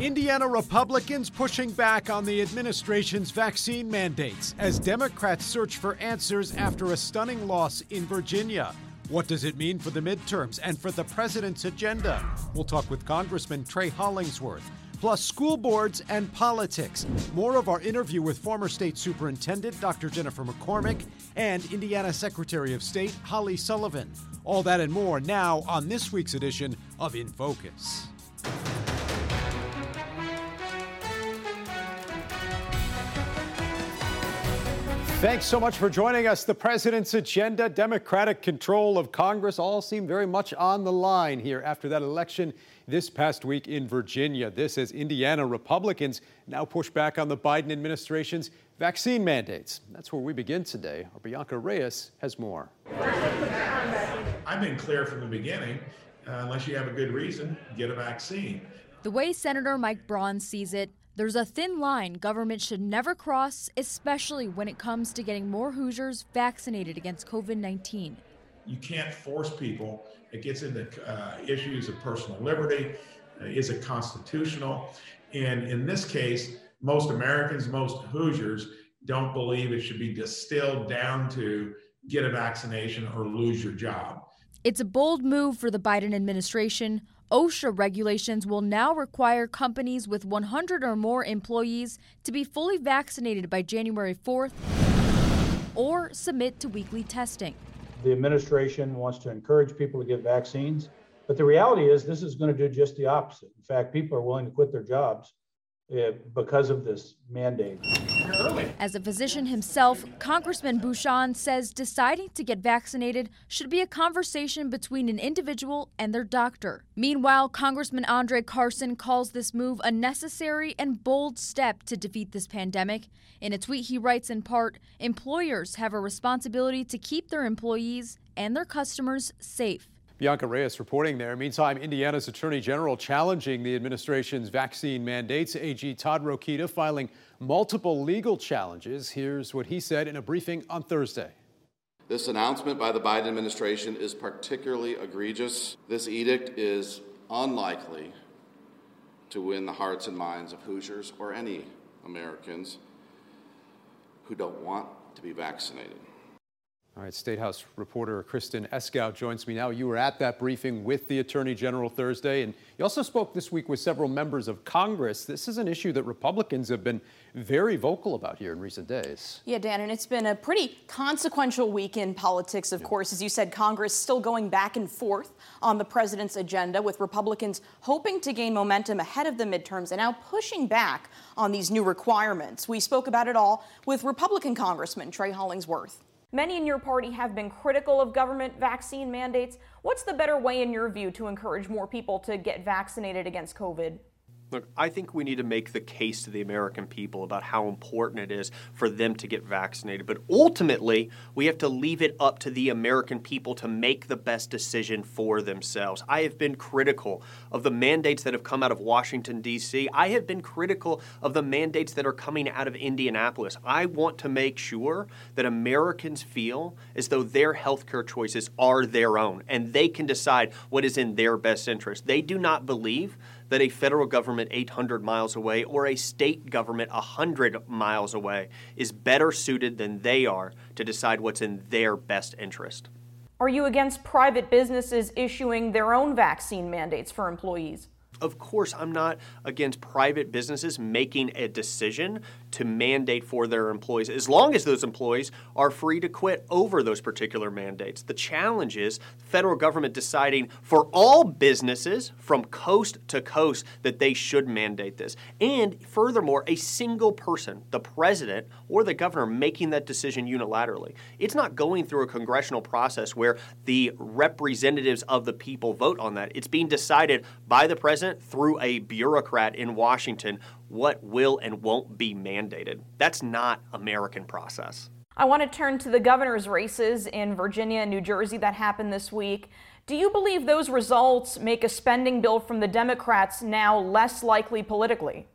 Indiana Republicans pushing back on the administration's vaccine mandates as Democrats search for answers after a stunning loss in Virginia. What does it mean for the midterms and for the president's agenda? We'll talk with Congressman Trey Hollingsworth. Plus, school boards and politics. More of our interview with former state superintendent Dr. Jennifer McCormick and Indiana Secretary of State Holly Sullivan. All that and more now on this week's edition of In Focus. Thanks so much for joining us. The president's agenda, Democratic control of Congress, all seem very much on the line here after that election this past week in Virginia. This as Indiana Republicans now push back on the Biden administration's vaccine mandates. That's where we begin today. Our Bianca Reyes has more. I've been clear from the beginning uh, unless you have a good reason, get a vaccine. The way Senator Mike Braun sees it, there's a thin line government should never cross, especially when it comes to getting more Hoosiers vaccinated against COVID 19. You can't force people. It gets into uh, issues of personal liberty. Uh, is it constitutional? And in this case, most Americans, most Hoosiers don't believe it should be distilled down to get a vaccination or lose your job. It's a bold move for the Biden administration, OSHA regulations will now require companies with 100 or more employees to be fully vaccinated by January 4th or submit to weekly testing. The administration wants to encourage people to get vaccines, but the reality is this is going to do just the opposite. In fact, people are willing to quit their jobs because of this mandate. As a physician himself, Congressman Bucshon says deciding to get vaccinated should be a conversation between an individual and their doctor. Meanwhile, Congressman Andre Carson calls this move a necessary and bold step to defeat this pandemic. In a tweet, he writes in part Employers have a responsibility to keep their employees and their customers safe. Bianca Reyes reporting there. Meantime, Indiana's Attorney General challenging the administration's vaccine mandates. AG Todd Rokita filing multiple legal challenges. Here's what he said in a briefing on Thursday. This announcement by the Biden administration is particularly egregious. This edict is unlikely to win the hearts and minds of Hoosiers or any Americans who don't want to be vaccinated. All right, State House reporter Kristen Eskow joins me now. You were at that briefing with the Attorney General Thursday, and you also spoke this week with several members of Congress. This is an issue that Republicans have been very vocal about here in recent days. Yeah, Dan, and it's been a pretty consequential week in politics, of yeah. course. As you said, Congress still going back and forth on the president's agenda, with Republicans hoping to gain momentum ahead of the midterms and now pushing back on these new requirements. We spoke about it all with Republican Congressman Trey Hollingsworth. Many in your party have been critical of government vaccine mandates. What's the better way, in your view, to encourage more people to get vaccinated against COVID? Look, I think we need to make the case to the American people about how important it is for them to get vaccinated. But ultimately, we have to leave it up to the American people to make the best decision for themselves. I have been critical of the mandates that have come out of Washington, D.C., I have been critical of the mandates that are coming out of Indianapolis. I want to make sure that Americans feel as though their healthcare choices are their own and they can decide what is in their best interest. They do not believe that a federal government 800 miles away or a state government 100 miles away is better suited than they are to decide what's in their best interest. Are you against private businesses issuing their own vaccine mandates for employees? Of course, I'm not against private businesses making a decision to mandate for their employees as long as those employees are free to quit over those particular mandates. The challenge is federal government deciding for all businesses from coast to coast that they should mandate this. And furthermore, a single person, the president or the governor, making that decision unilaterally. It's not going through a congressional process where the representatives of the people vote on that. It's being decided by the president through a bureaucrat in Washington what will and won't be mandated. That's not American process. I want to turn to the governor's races in Virginia and New Jersey that happened this week. Do you believe those results make a spending bill from the Democrats now less likely politically?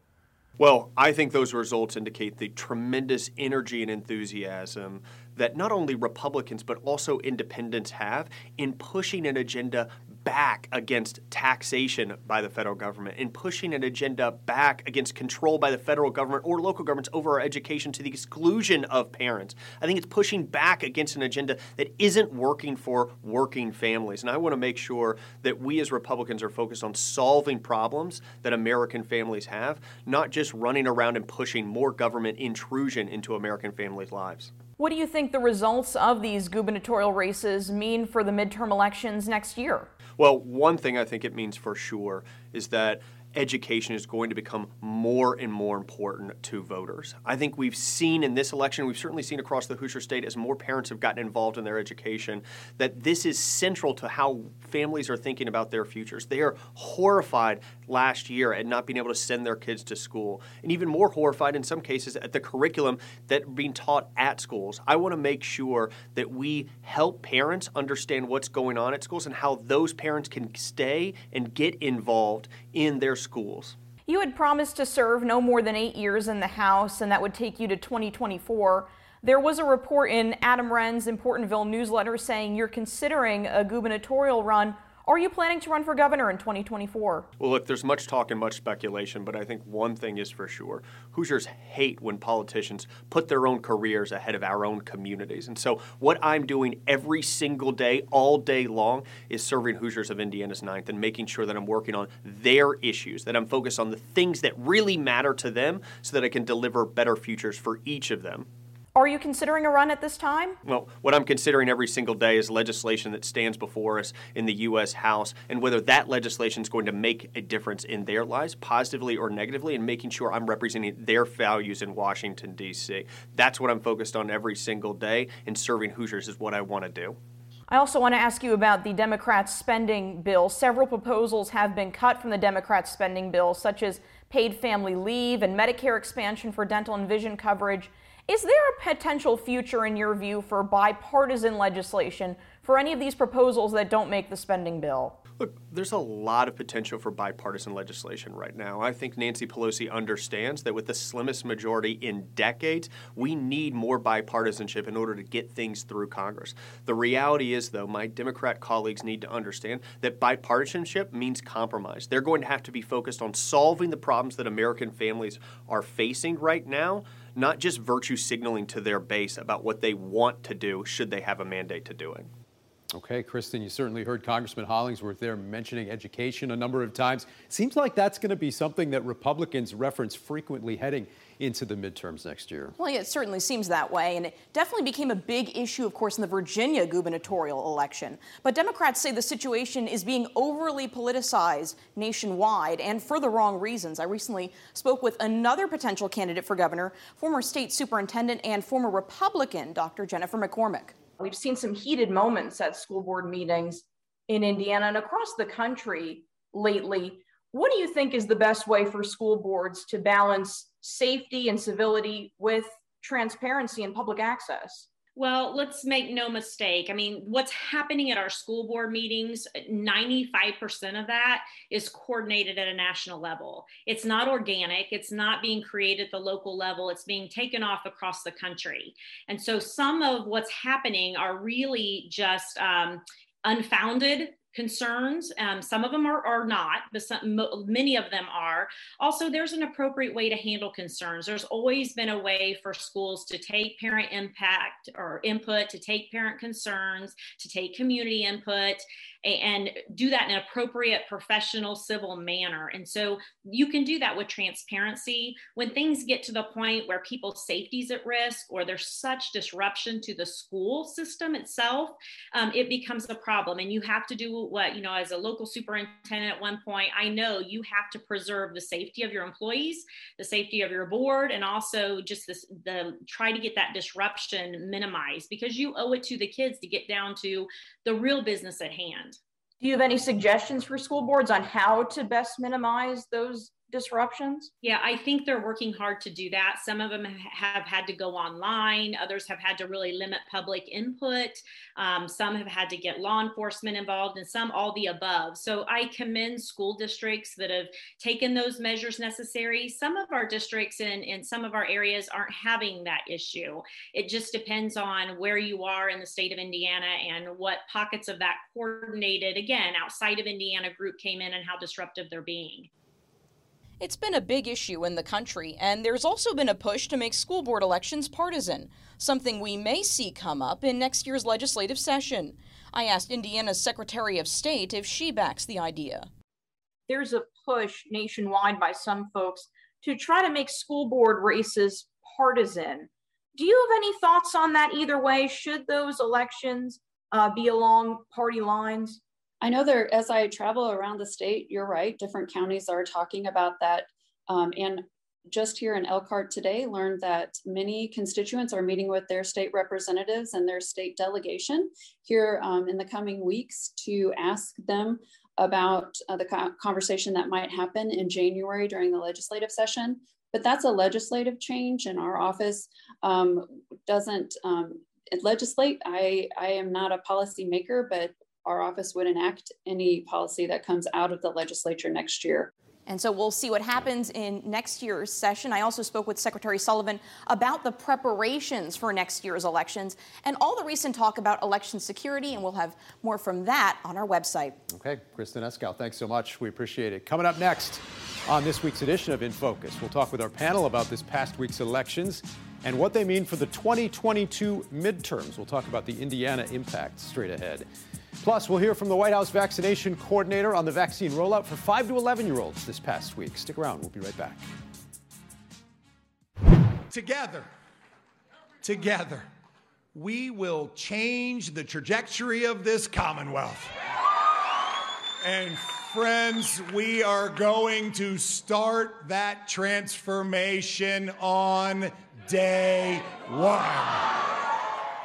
Well, I think those results indicate the tremendous energy and enthusiasm that not only Republicans but also independents have in pushing an agenda back against taxation by the federal government and pushing an agenda back against control by the federal government or local governments over our education to the exclusion of parents. I think it's pushing back against an agenda that isn't working for working families. And I want to make sure that we as Republicans are focused on solving problems that American families have, not just running around and pushing more government intrusion into American families' lives. What do you think the results of these gubernatorial races mean for the midterm elections next year? Well, one thing I think it means for sure is that education is going to become more and more important to voters. I think we've seen in this election, we've certainly seen across the Hoosier State as more parents have gotten involved in their education, that this is central to how families are thinking about their futures. They are horrified last year at not being able to send their kids to school, and even more horrified in some cases at the curriculum that being taught at schools. I want to make sure that we help parents understand what's going on at schools and how those parents can stay and get involved in their schools. You had promised to serve no more than eight years in the House, and that would take you to 2024. There was a report in Adam Wren's Importantville newsletter saying you're considering a gubernatorial run. Are you planning to run for governor in 2024? Well, look, there's much talk and much speculation, but I think one thing is for sure. Hoosiers hate when politicians put their own careers ahead of our own communities. And so, what I'm doing every single day, all day long, is serving Hoosiers of Indiana's Ninth and making sure that I'm working on their issues, that I'm focused on the things that really matter to them so that I can deliver better futures for each of them. Are you considering a run at this time? Well, what I'm considering every single day is legislation that stands before us in the U.S. House and whether that legislation is going to make a difference in their lives, positively or negatively, and making sure I'm representing their values in Washington, D.C. That's what I'm focused on every single day, and serving Hoosiers is what I want to do. I also want to ask you about the Democrats' spending bill. Several proposals have been cut from the Democrats' spending bill, such as paid family leave and Medicare expansion for dental and vision coverage. Is there a potential future, in your view, for bipartisan legislation for any of these proposals that don't make the spending bill? Look, there's a lot of potential for bipartisan legislation right now. I think Nancy Pelosi understands that with the slimmest majority in decades, we need more bipartisanship in order to get things through Congress. The reality is, though, my Democrat colleagues need to understand that bipartisanship means compromise. They're going to have to be focused on solving the problems that American families are facing right now not just virtue signaling to their base about what they want to do should they have a mandate to do it. Okay, Kristen, you certainly heard Congressman Hollingsworth there mentioning education a number of times. Seems like that's going to be something that Republicans reference frequently heading into the midterms next year. Well, yeah, it certainly seems that way, and it definitely became a big issue, of course, in the Virginia gubernatorial election. But Democrats say the situation is being overly politicized nationwide and for the wrong reasons. I recently spoke with another potential candidate for governor, former state superintendent and former Republican, Dr. Jennifer McCormick. We've seen some heated moments at school board meetings in Indiana and across the country lately. What do you think is the best way for school boards to balance safety and civility with transparency and public access? Well, let's make no mistake. I mean, what's happening at our school board meetings, 95% of that is coordinated at a national level. It's not organic, it's not being created at the local level, it's being taken off across the country. And so some of what's happening are really just um, unfounded concerns. Um, some of them are, are not, but some, many of them are. Also, there's an appropriate way to handle concerns. There's always been a way for schools to take parent impact or input, to take parent concerns, to take community input, and do that in an appropriate professional civil manner and so you can do that with transparency when things get to the point where people's safety is at risk or there's such disruption to the school system itself um, it becomes a problem and you have to do what you know as a local superintendent at one point i know you have to preserve the safety of your employees the safety of your board and also just this the try to get that disruption minimized because you owe it to the kids to get down to the real business at hand. Do you have any suggestions for school boards on how to best minimize those disruptions? Yeah, I think they're working hard to do that. Some of them have had to go online, others have had to really limit public input. Um, some have had to get law enforcement involved, and some all the above. So I commend school districts that have taken those measures necessary. Some of our districts in, in some of our areas aren't having that issue. It just depends on where you are in the state of Indiana and what pockets of that coordinated, again, outside of Indiana group came in and how disruptive they're being. It's been a big issue in the country, and there's also been a push to make school board elections partisan, something we may see come up in next year's legislative session. I asked Indiana's Secretary of State if she backs the idea. There's a push nationwide by some folks to try to make school board races partisan. Do you have any thoughts on that either way? Should those elections uh, be along party lines? I know there, as I travel around the state, you're right, different counties are talking about that. Um, and just here in Elkhart today, learned that many constituents are meeting with their state representatives and their state delegation here um, in the coming weeks to ask them about uh, the conversation that might happen in January during the legislative session. But that's a legislative change, and our office um, doesn't um, legislate. I, I am not a policy maker, but our office would enact any policy that comes out of the legislature next year. And so we'll see what happens in next year's session. I also spoke with Secretary Sullivan about the preparations for next year's elections and all the recent talk about election security, and we'll have more from that on our website. Okay, Kristen Eskow, thanks so much. We appreciate it. Coming up next on this week's edition of In Focus, we'll talk with our panel about this past week's elections and what they mean for the 2022 midterms. We'll talk about the Indiana impact straight ahead. Plus, we'll hear from the White House vaccination coordinator on the vaccine rollout for 5 to 11 year olds this past week. Stick around, we'll be right back. Together, together, we will change the trajectory of this Commonwealth. And friends, we are going to start that transformation on day one.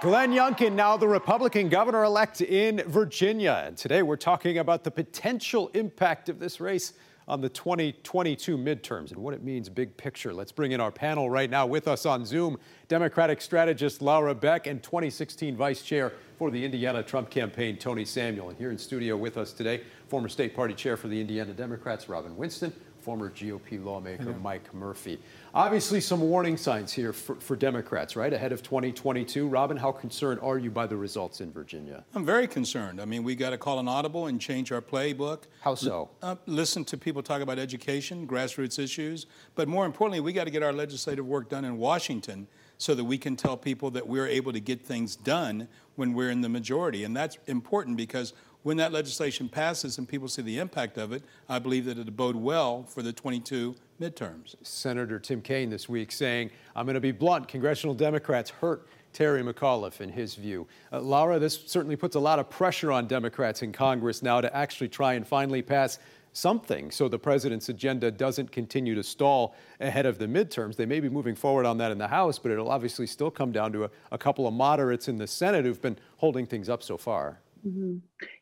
Glenn Youngkin, now the Republican governor elect in Virginia. And today we're talking about the potential impact of this race on the 2022 midterms and what it means big picture. Let's bring in our panel right now with us on Zoom Democratic strategist Laura Beck and 2016 vice chair for the Indiana Trump campaign, Tony Samuel. And here in studio with us today, former state party chair for the Indiana Democrats, Robin Winston, former GOP lawmaker. Mike Murphy. Obviously, some warning signs here for, for, Democrats, right, ahead of 2022. Robin, how concerned are you by the results in Virginia? I'm very concerned. I mean, we got to call an audible and change our playbook. How so? Uh, listen to people talk about education, grassroots issues, but more importantly, we got to get our legislative work done in Washington so that we can tell people that we're able to get things done when we're in the majority. And that's important because when that legislation passes and people see the impact of it, I believe that it'll bode well for the 22 midterms. Senator Tim Kaine this week saying, I'm going to be blunt, congressional Democrats hurt Terry McAuliffe in his view. Uh, Laura, this certainly puts a lot of pressure on Democrats in Congress now to actually try and finally pass something so the president's agenda doesn't continue to stall ahead of the midterms. They may be moving forward on that in the House, but it'll obviously still come down to a, a couple of moderates in the Senate who've been holding things up so far. Mm-hmm.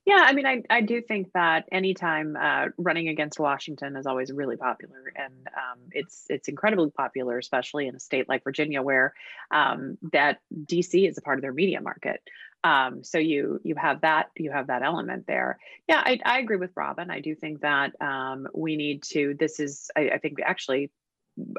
Yeah, I mean, I, I do think that anytime uh, running against Washington is always really popular, and um, it's it's incredibly popular, especially in a state like Virginia, where um, that DC is a part of their media market. Um, so you you have that you have that element there. Yeah, I, I agree with Robin. I do think that um, we need to. This is I, I think actually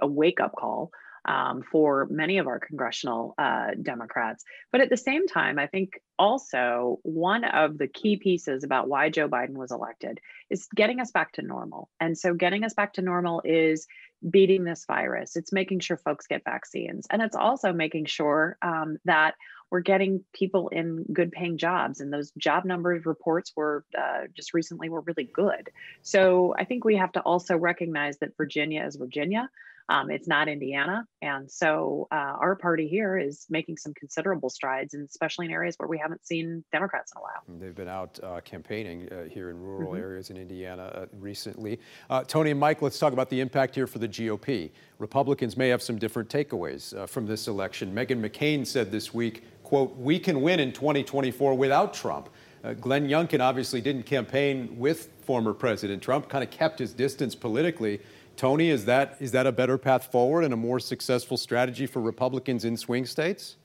a wake up call um, for many of our congressional uh, Democrats. But at the same time, I think also one of the key pieces about why Joe Biden was elected is getting us back to normal. And so getting us back to normal is beating this virus, it's making sure folks get vaccines, and it's also making sure um, that we're getting people in good paying jobs and those job numbers reports were uh, just recently were really good so i think we have to also recognize that virginia is virginia um, it's not Indiana. And so uh, our party here is making some considerable strides, and especially in areas where we haven't seen Democrats in a while. They've been out uh, campaigning uh, here in rural mm-hmm. areas in Indiana uh, recently. Uh, Tony and Mike, let's talk about the impact here for the GOP. Republicans may have some different takeaways uh, from this election. Meghan McCain said this week, quote, we can win in 2024 without Trump. Uh, Glenn Youngkin obviously didn't campaign with former President Trump, kind of kept his distance politically. Tony, is that is that a better path forward and a more successful strategy for Republicans in swing states?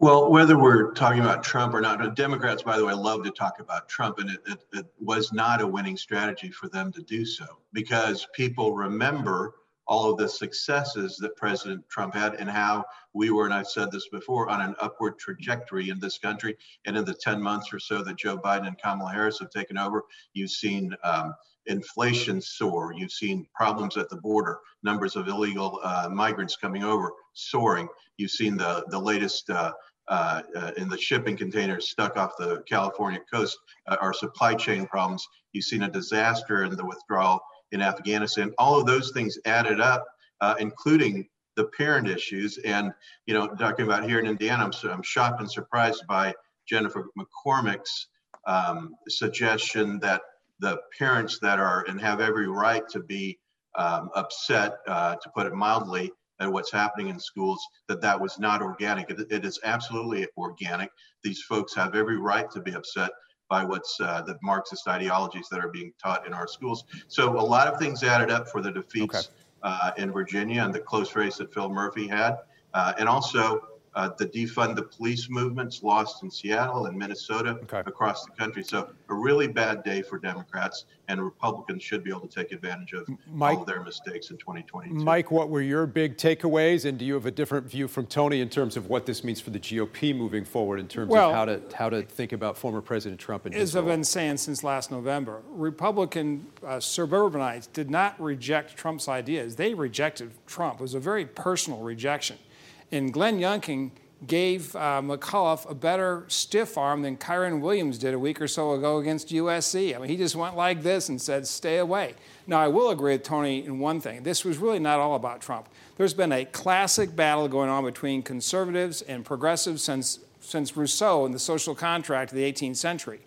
Well, whether we're talking about Trump or not, Democrats, by the way, love to talk about Trump, and it, it, it was not a winning strategy for them to do so because people remember all of the successes that President Trump had and how we were, and I've said this before, on an upward trajectory in this country. And in the 10 months or so that Joe Biden and Kamala Harris have taken over, you've seen um, inflation soar. You've seen problems at the border, numbers of illegal uh, migrants coming over soaring. You've seen the, the latest uh, uh, uh in the shipping containers stuck off the California coast, uh, our supply chain problems. You've seen a disaster in the withdrawal in Afghanistan. All of those things added up, uh, including the parent issues. And, you know, talking about here in Indiana, I'm, I'm shocked and surprised by Jennifer McCormick's um, suggestion that the parents that are and have every right to be um, upset, uh, to put it mildly, at what's happening in schools, that that was not organic. it, it is absolutely organic. These folks have every right to be upset by what's uh, the Marxist ideologies that are being taught in our schools. So a lot of things added up for the defeats okay. uh, in Virginia and the close race that Phil Murphy had, uh, and also uh, the defund the police movements lost in Seattle and Minnesota okay. across the country. So a really bad day for Democrats, and Republicans should be able to take advantage of Mike, all of their mistakes in 2022. Mike, what were your big takeaways, and do you have a different view from Tony in terms of what this means for the GOP moving forward in terms well, of how to how to think about former President Trump and as I've been saying since last November, Republican uh, suburbanites did not reject Trump's ideas; they rejected Trump. It was a very personal rejection. And Glenn Youngkin gave uh, a better stiff arm than Kyren Williams did a week or so ago against USC. I mean, he just went like this and said, stay away. Now, I will agree with Tony in one thing. This was really not all about Trump. There's been a classic battle going on between conservatives and progressives since, since Rousseau and the social contract of the 18th century.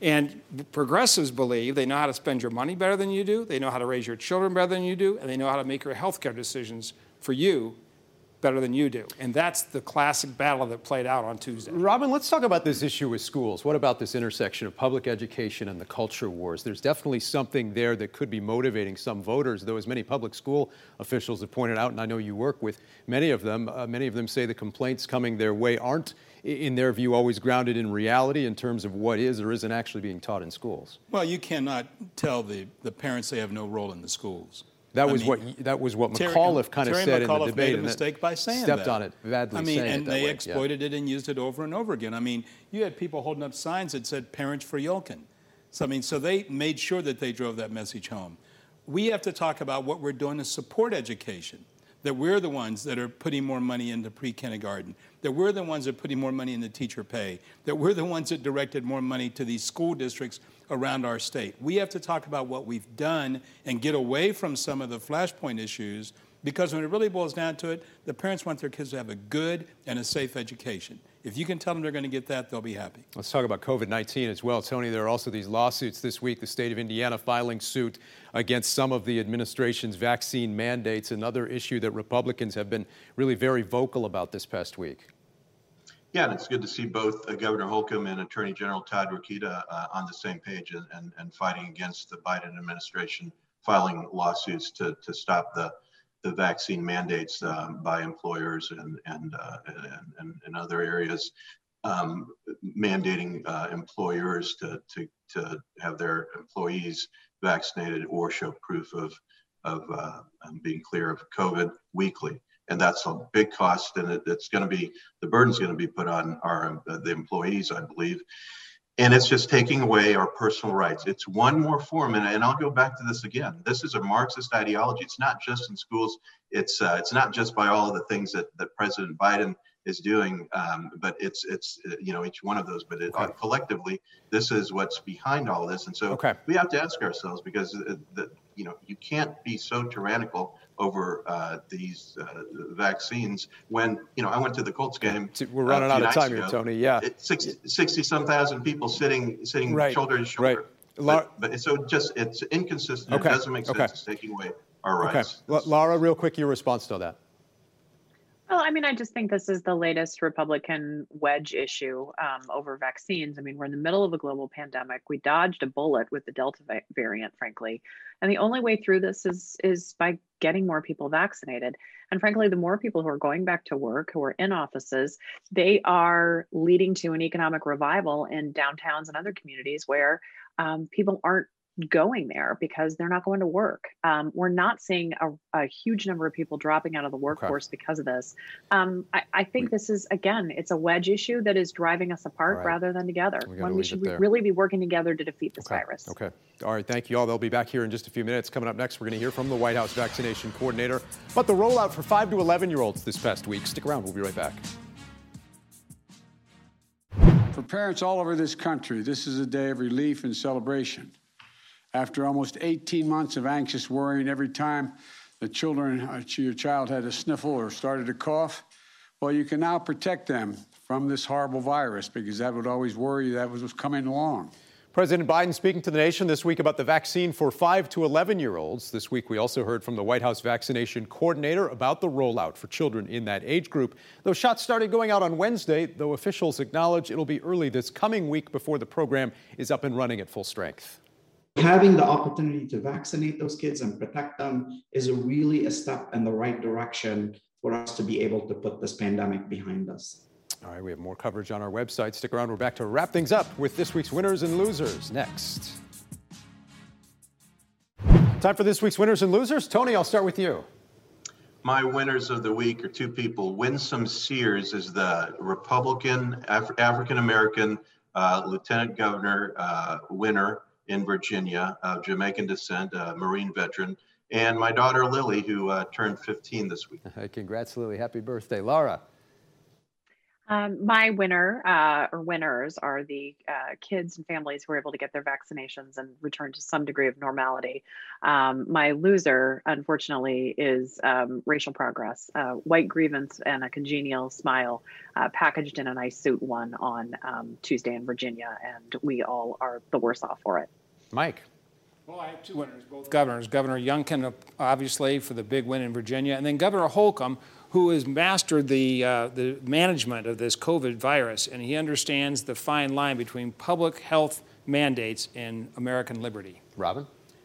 And progressives believe they know how to spend your money better than you do, they know how to raise your children better than you do, and they know how to make your health care decisions for you better than you do. And that's the classic battle that played out on Tuesday. Robin, let's talk about this issue with schools. What about this intersection of public education and the culture wars? There's definitely something there that could be motivating some voters, though, as many public school officials have pointed out, and I know you work with many of them, uh, many of them say the complaints coming their way aren't, in their view, always grounded in reality in terms of what is or isn't actually being taught in schools. Well, you cannot tell the, the parents they have no role in the schools. That was mean, what that was what McAuliffe kind of said McAuliffe in the debate. Made a mistake by saying stepped that. on it badly. I mean, and they way. exploited yeah. it and used it over and over again. I mean, you had people holding up signs that said "Parents for Youngkin." So I mean, so they made sure that they drove that message home. We have to talk about what we're doing to support education. That we're the ones that are putting more money into pre-kindergarten. That we're the ones that are putting more money into teacher pay. That we're the ones that directed more money to these school districts around our state. We have to talk about what we've done and get away from some of the flashpoint issues because when it really boils down to it, the parents want their kids to have a good and a safe education. If you can tell them they're going to get that, they'll be happy. Let's talk about COVID 19 as well. Tony, there are also these lawsuits this week. The state of Indiana filing suit against some of the administration's vaccine mandates, another issue that Republicans have been really very vocal about this past week. Yeah, and it's good to see both uh, Governor Holcomb and Attorney General Todd Rokita uh, on the same page and, and, and, fighting against the Biden administration filing lawsuits to, to stop the, the vaccine mandates um, by employers and, and, uh, and, and, other areas, um, mandating uh, employers to, to, to have their employees vaccinated or show proof of, of uh, being clear of COVID weekly. And that's a big cost and it, it's going to be the burden's going to be put on our the employees i believe and it's just taking away our personal rights. It's one more form and, and i'll go back to this again. This is a marxist ideology. It's not just in schools. It's uh, it's not just by all of the things that, that president biden is doing um, but it's it's you know each one of those but it, okay. uh, collectively this is what's behind all this. And so okay. we have to ask ourselves because uh, the, you know you can't be so tyrannical over uh, these uh, vaccines when you know I went to the Colts game. We're running out of time ago. here, Tony. Yeah, 60, 60 some thousand people sitting sitting right. shoulder to shoulder. Right. But, but, so just it's inconsistent. Okay. It doesn't make sense. Okay. It's taking away our rights. Okay. Laura, real quick, your response to that. Well, I mean, I just think this is the latest Republican wedge issue um, over vaccines. I mean, we're in the middle of a global pandemic. We dodged a bullet with the Delta variant, frankly, and the only way through this is is by getting more people vaccinated. And frankly, the more people who are going back to work, who are in offices, they are leading to an economic revival in downtowns and other communities where um, people aren't going there because they're not going to work. Um, we're not seeing a, a, huge number of people dropping out of the workforce okay. because of this. Um, I, I, think this is, again, it's a wedge issue that is driving us apart right. rather than together when we should really be working together to defeat this okay. virus. Okay. All right. Thank you all. They'll be back here in just a few minutes. Coming up next, we're going to hear from the White House vaccination coordinator about the rollout for 5 to 11 year olds this past week. Stick around. We'll be right back. For parents all over this country, this is a day of relief and celebration. After almost 18 months of anxious worrying every time the children, uh, your child had a sniffle or started to cough, well, you can now protect them from this horrible virus because that would always worry that was coming along. President Biden speaking to the nation this week about the vaccine for 5 to 11 year olds. This week, we also heard from the White House vaccination coordinator about the rollout for children in that age group. Those shots started going out on Wednesday, though officials acknowledge it'll be early this coming week before the program is up and running at full strength having the opportunity to vaccinate those kids and protect them is a really a step in the right direction for us to be able to put this pandemic behind us. All right, we have more coverage on our website. Stick around. We're back to wrap things up with this week's winners and losers next. Time for this week's winners and losers. Tony, I'll start with you. My winners of the week are two people. Winsome Sears is the Republican Af- African American uh, Lieutenant Governor uh, winner in Virginia of Jamaican descent, a Marine veteran, and my daughter Lily, who uh, turned 15 this week. Congrats, Lily. Happy birthday. Laura. Um, my winner uh, or winners are the uh, kids and families who were able to get their vaccinations and return to some degree of normality. Um, my loser, unfortunately, is um, racial progress. Uh, white grievance and a congenial smile uh, packaged in a nice suit won on um, Tuesday in Virginia, and we all are the worse off for it. Mike. Well, I have two winners, both governors. Governor Youngkin, obviously, for the big win in Virginia, and then Governor Holcomb, who has mastered the, uh, the management of this COVID virus, and he understands the fine line between public health mandates and American liberty. Robin?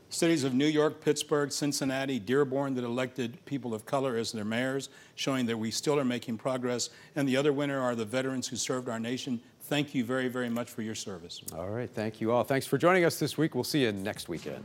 Cities of New York, Pittsburgh, Cincinnati, Dearborn that elected people of color as their mayors, showing that we still are making progress. And the other winner are the veterans who served our nation. Thank you very, very much for your service. All right. Thank you all. Thanks for joining us this week. We'll see you next weekend.